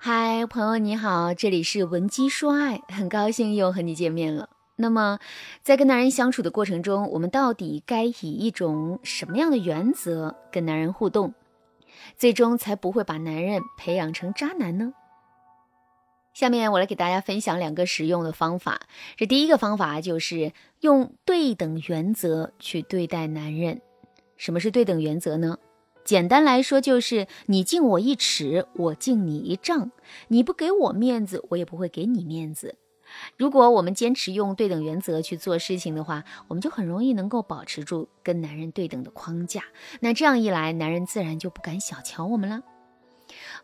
嗨，朋友你好，这里是文姬说爱，很高兴又和你见面了。那么，在跟男人相处的过程中，我们到底该以一种什么样的原则跟男人互动，最终才不会把男人培养成渣男呢？下面我来给大家分享两个实用的方法。这第一个方法就是用对等原则去对待男人。什么是对等原则呢？简单来说就是你敬我一尺，我敬你一丈。你不给我面子，我也不会给你面子。如果我们坚持用对等原则去做事情的话，我们就很容易能够保持住跟男人对等的框架。那这样一来，男人自然就不敢小瞧我们了。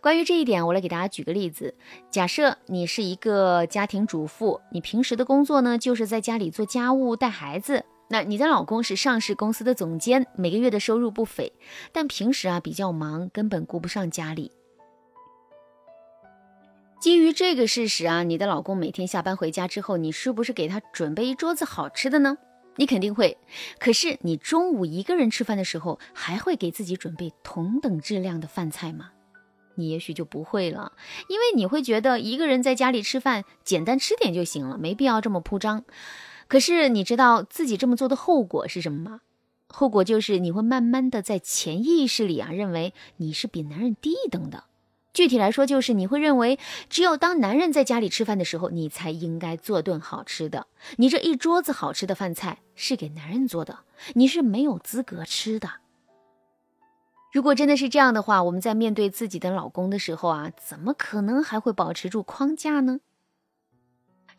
关于这一点，我来给大家举个例子。假设你是一个家庭主妇，你平时的工作呢，就是在家里做家务、带孩子。那你的老公是上市公司的总监，每个月的收入不菲，但平时啊比较忙，根本顾不上家里。基于这个事实啊，你的老公每天下班回家之后，你是不是给他准备一桌子好吃的呢？你肯定会。可是你中午一个人吃饭的时候，还会给自己准备同等质量的饭菜吗？你也许就不会了，因为你会觉得一个人在家里吃饭，简单吃点就行了，没必要这么铺张。可是你知道自己这么做的后果是什么吗？后果就是你会慢慢的在潜意识里啊，认为你是比男人低一等的。具体来说，就是你会认为，只有当男人在家里吃饭的时候，你才应该做顿好吃的。你这一桌子好吃的饭菜是给男人做的，你是没有资格吃的。如果真的是这样的话，我们在面对自己的老公的时候啊，怎么可能还会保持住框架呢？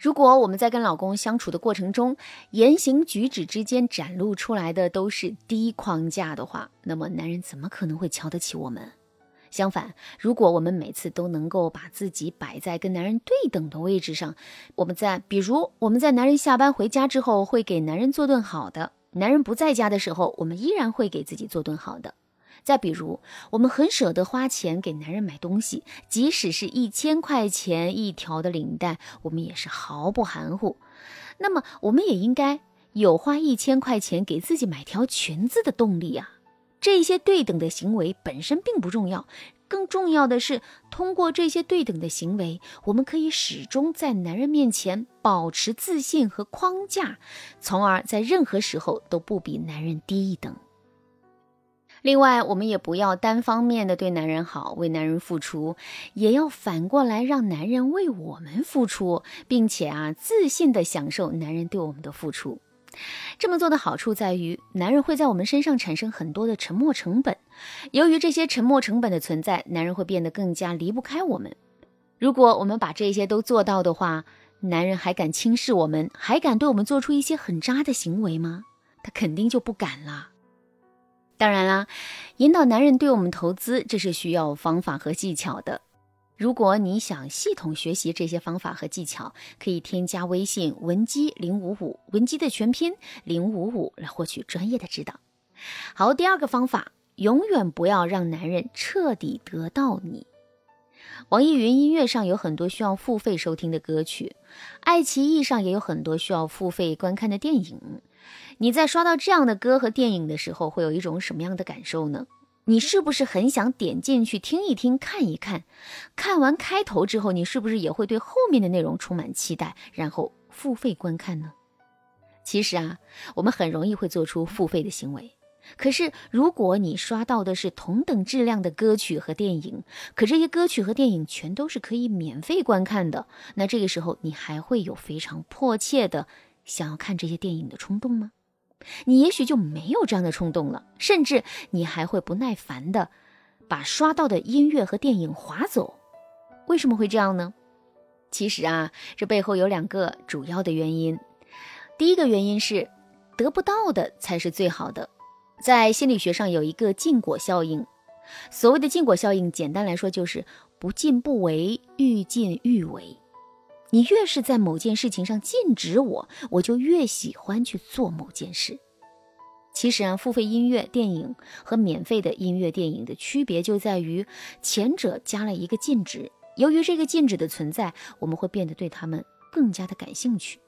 如果我们在跟老公相处的过程中，言行举止之间展露出来的都是低框架的话，那么男人怎么可能会瞧得起我们？相反，如果我们每次都能够把自己摆在跟男人对等的位置上，我们在比如我们在男人下班回家之后会给男人做顿好的，男人不在家的时候，我们依然会给自己做顿好的。再比如，我们很舍得花钱给男人买东西，即使是一千块钱一条的领带，我们也是毫不含糊。那么，我们也应该有花一千块钱给自己买条裙子的动力啊！这些对等的行为本身并不重要，更重要的是，通过这些对等的行为，我们可以始终在男人面前保持自信和框架，从而在任何时候都不比男人低一等。另外，我们也不要单方面的对男人好，为男人付出，也要反过来让男人为我们付出，并且啊，自信的享受男人对我们的付出。这么做的好处在于，男人会在我们身上产生很多的沉默成本。由于这些沉默成本的存在，男人会变得更加离不开我们。如果我们把这些都做到的话，男人还敢轻视我们，还敢对我们做出一些很渣的行为吗？他肯定就不敢了。当然啦，引导男人对我们投资，这是需要方法和技巧的。如果你想系统学习这些方法和技巧，可以添加微信文姬零五五，文姬的全拼零五五来获取专业的指导。好，第二个方法，永远不要让男人彻底得到你。网易云音乐上有很多需要付费收听的歌曲，爱奇艺上也有很多需要付费观看的电影。你在刷到这样的歌和电影的时候，会有一种什么样的感受呢？你是不是很想点进去听一听、看一看？看完开头之后，你是不是也会对后面的内容充满期待，然后付费观看呢？其实啊，我们很容易会做出付费的行为。可是，如果你刷到的是同等质量的歌曲和电影，可这些歌曲和电影全都是可以免费观看的，那这个时候你还会有非常迫切的想要看这些电影的冲动吗？你也许就没有这样的冲动了，甚至你还会不耐烦的把刷到的音乐和电影划走。为什么会这样呢？其实啊，这背后有两个主要的原因。第一个原因是，得不到的才是最好的。在心理学上有一个禁果效应。所谓的禁果效应，简单来说就是不进不为，欲进欲为。你越是在某件事情上禁止我，我就越喜欢去做某件事。其实啊，付费音乐、电影和免费的音乐、电影的区别就在于，前者加了一个禁止。由于这个禁止的存在，我们会变得对他们更加的感兴趣。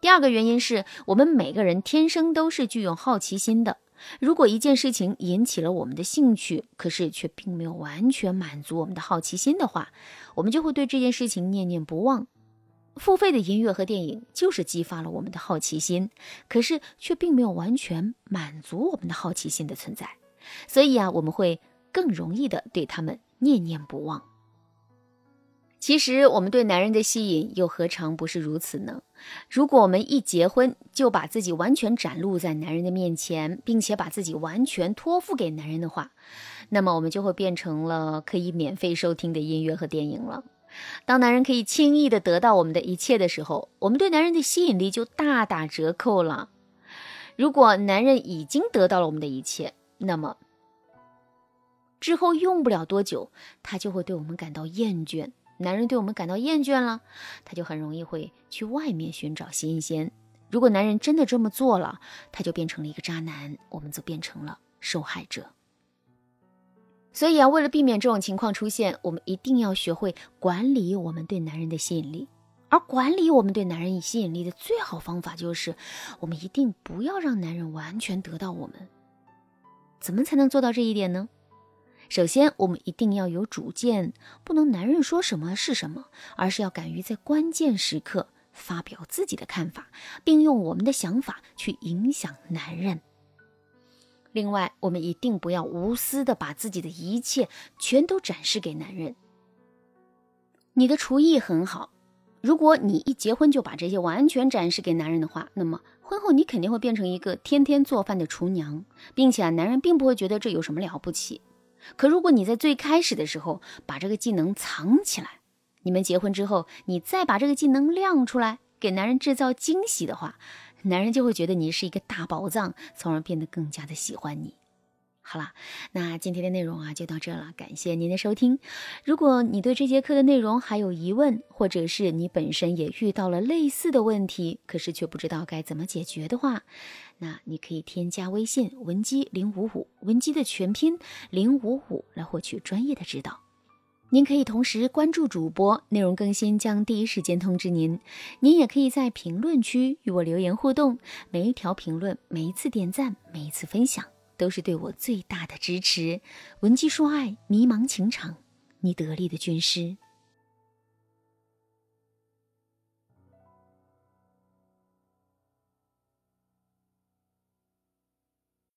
第二个原因是我们每个人天生都是具有好奇心的。如果一件事情引起了我们的兴趣，可是却并没有完全满足我们的好奇心的话，我们就会对这件事情念念不忘。付费的音乐和电影就是激发了我们的好奇心，可是却并没有完全满足我们的好奇心的存在，所以啊，我们会更容易的对他们念念不忘。其实我们对男人的吸引又何尝不是如此呢？如果我们一结婚就把自己完全展露在男人的面前，并且把自己完全托付给男人的话，那么我们就会变成了可以免费收听的音乐和电影了。当男人可以轻易的得到我们的一切的时候，我们对男人的吸引力就大打折扣了。如果男人已经得到了我们的一切，那么之后用不了多久，他就会对我们感到厌倦。男人对我们感到厌倦了，他就很容易会去外面寻找新鲜。如果男人真的这么做了，他就变成了一个渣男，我们则变成了受害者。所以啊，为了避免这种情况出现，我们一定要学会管理我们对男人的吸引力。而管理我们对男人吸引力的最好方法，就是我们一定不要让男人完全得到我们。怎么才能做到这一点呢？首先，我们一定要有主见，不能男人说什么是什么，而是要敢于在关键时刻发表自己的看法，并用我们的想法去影响男人。另外，我们一定不要无私的把自己的一切全都展示给男人。你的厨艺很好，如果你一结婚就把这些完全展示给男人的话，那么婚后你肯定会变成一个天天做饭的厨娘，并且啊，男人并不会觉得这有什么了不起。可如果你在最开始的时候把这个技能藏起来，你们结婚之后，你再把这个技能亮出来，给男人制造惊喜的话，男人就会觉得你是一个大宝藏，从而变得更加的喜欢你。好了，那今天的内容啊就到这了，感谢您的收听。如果你对这节课的内容还有疑问，或者是你本身也遇到了类似的问题，可是却不知道该怎么解决的话，那你可以添加微信文姬零五五，文姬的全拼零五五来获取专业的指导。您可以同时关注主播，内容更新将第一时间通知您。您也可以在评论区与我留言互动，每一条评论、每一次点赞、每一次分享。都是对我最大的支持。文姬说爱，迷茫情场，你得力的军师。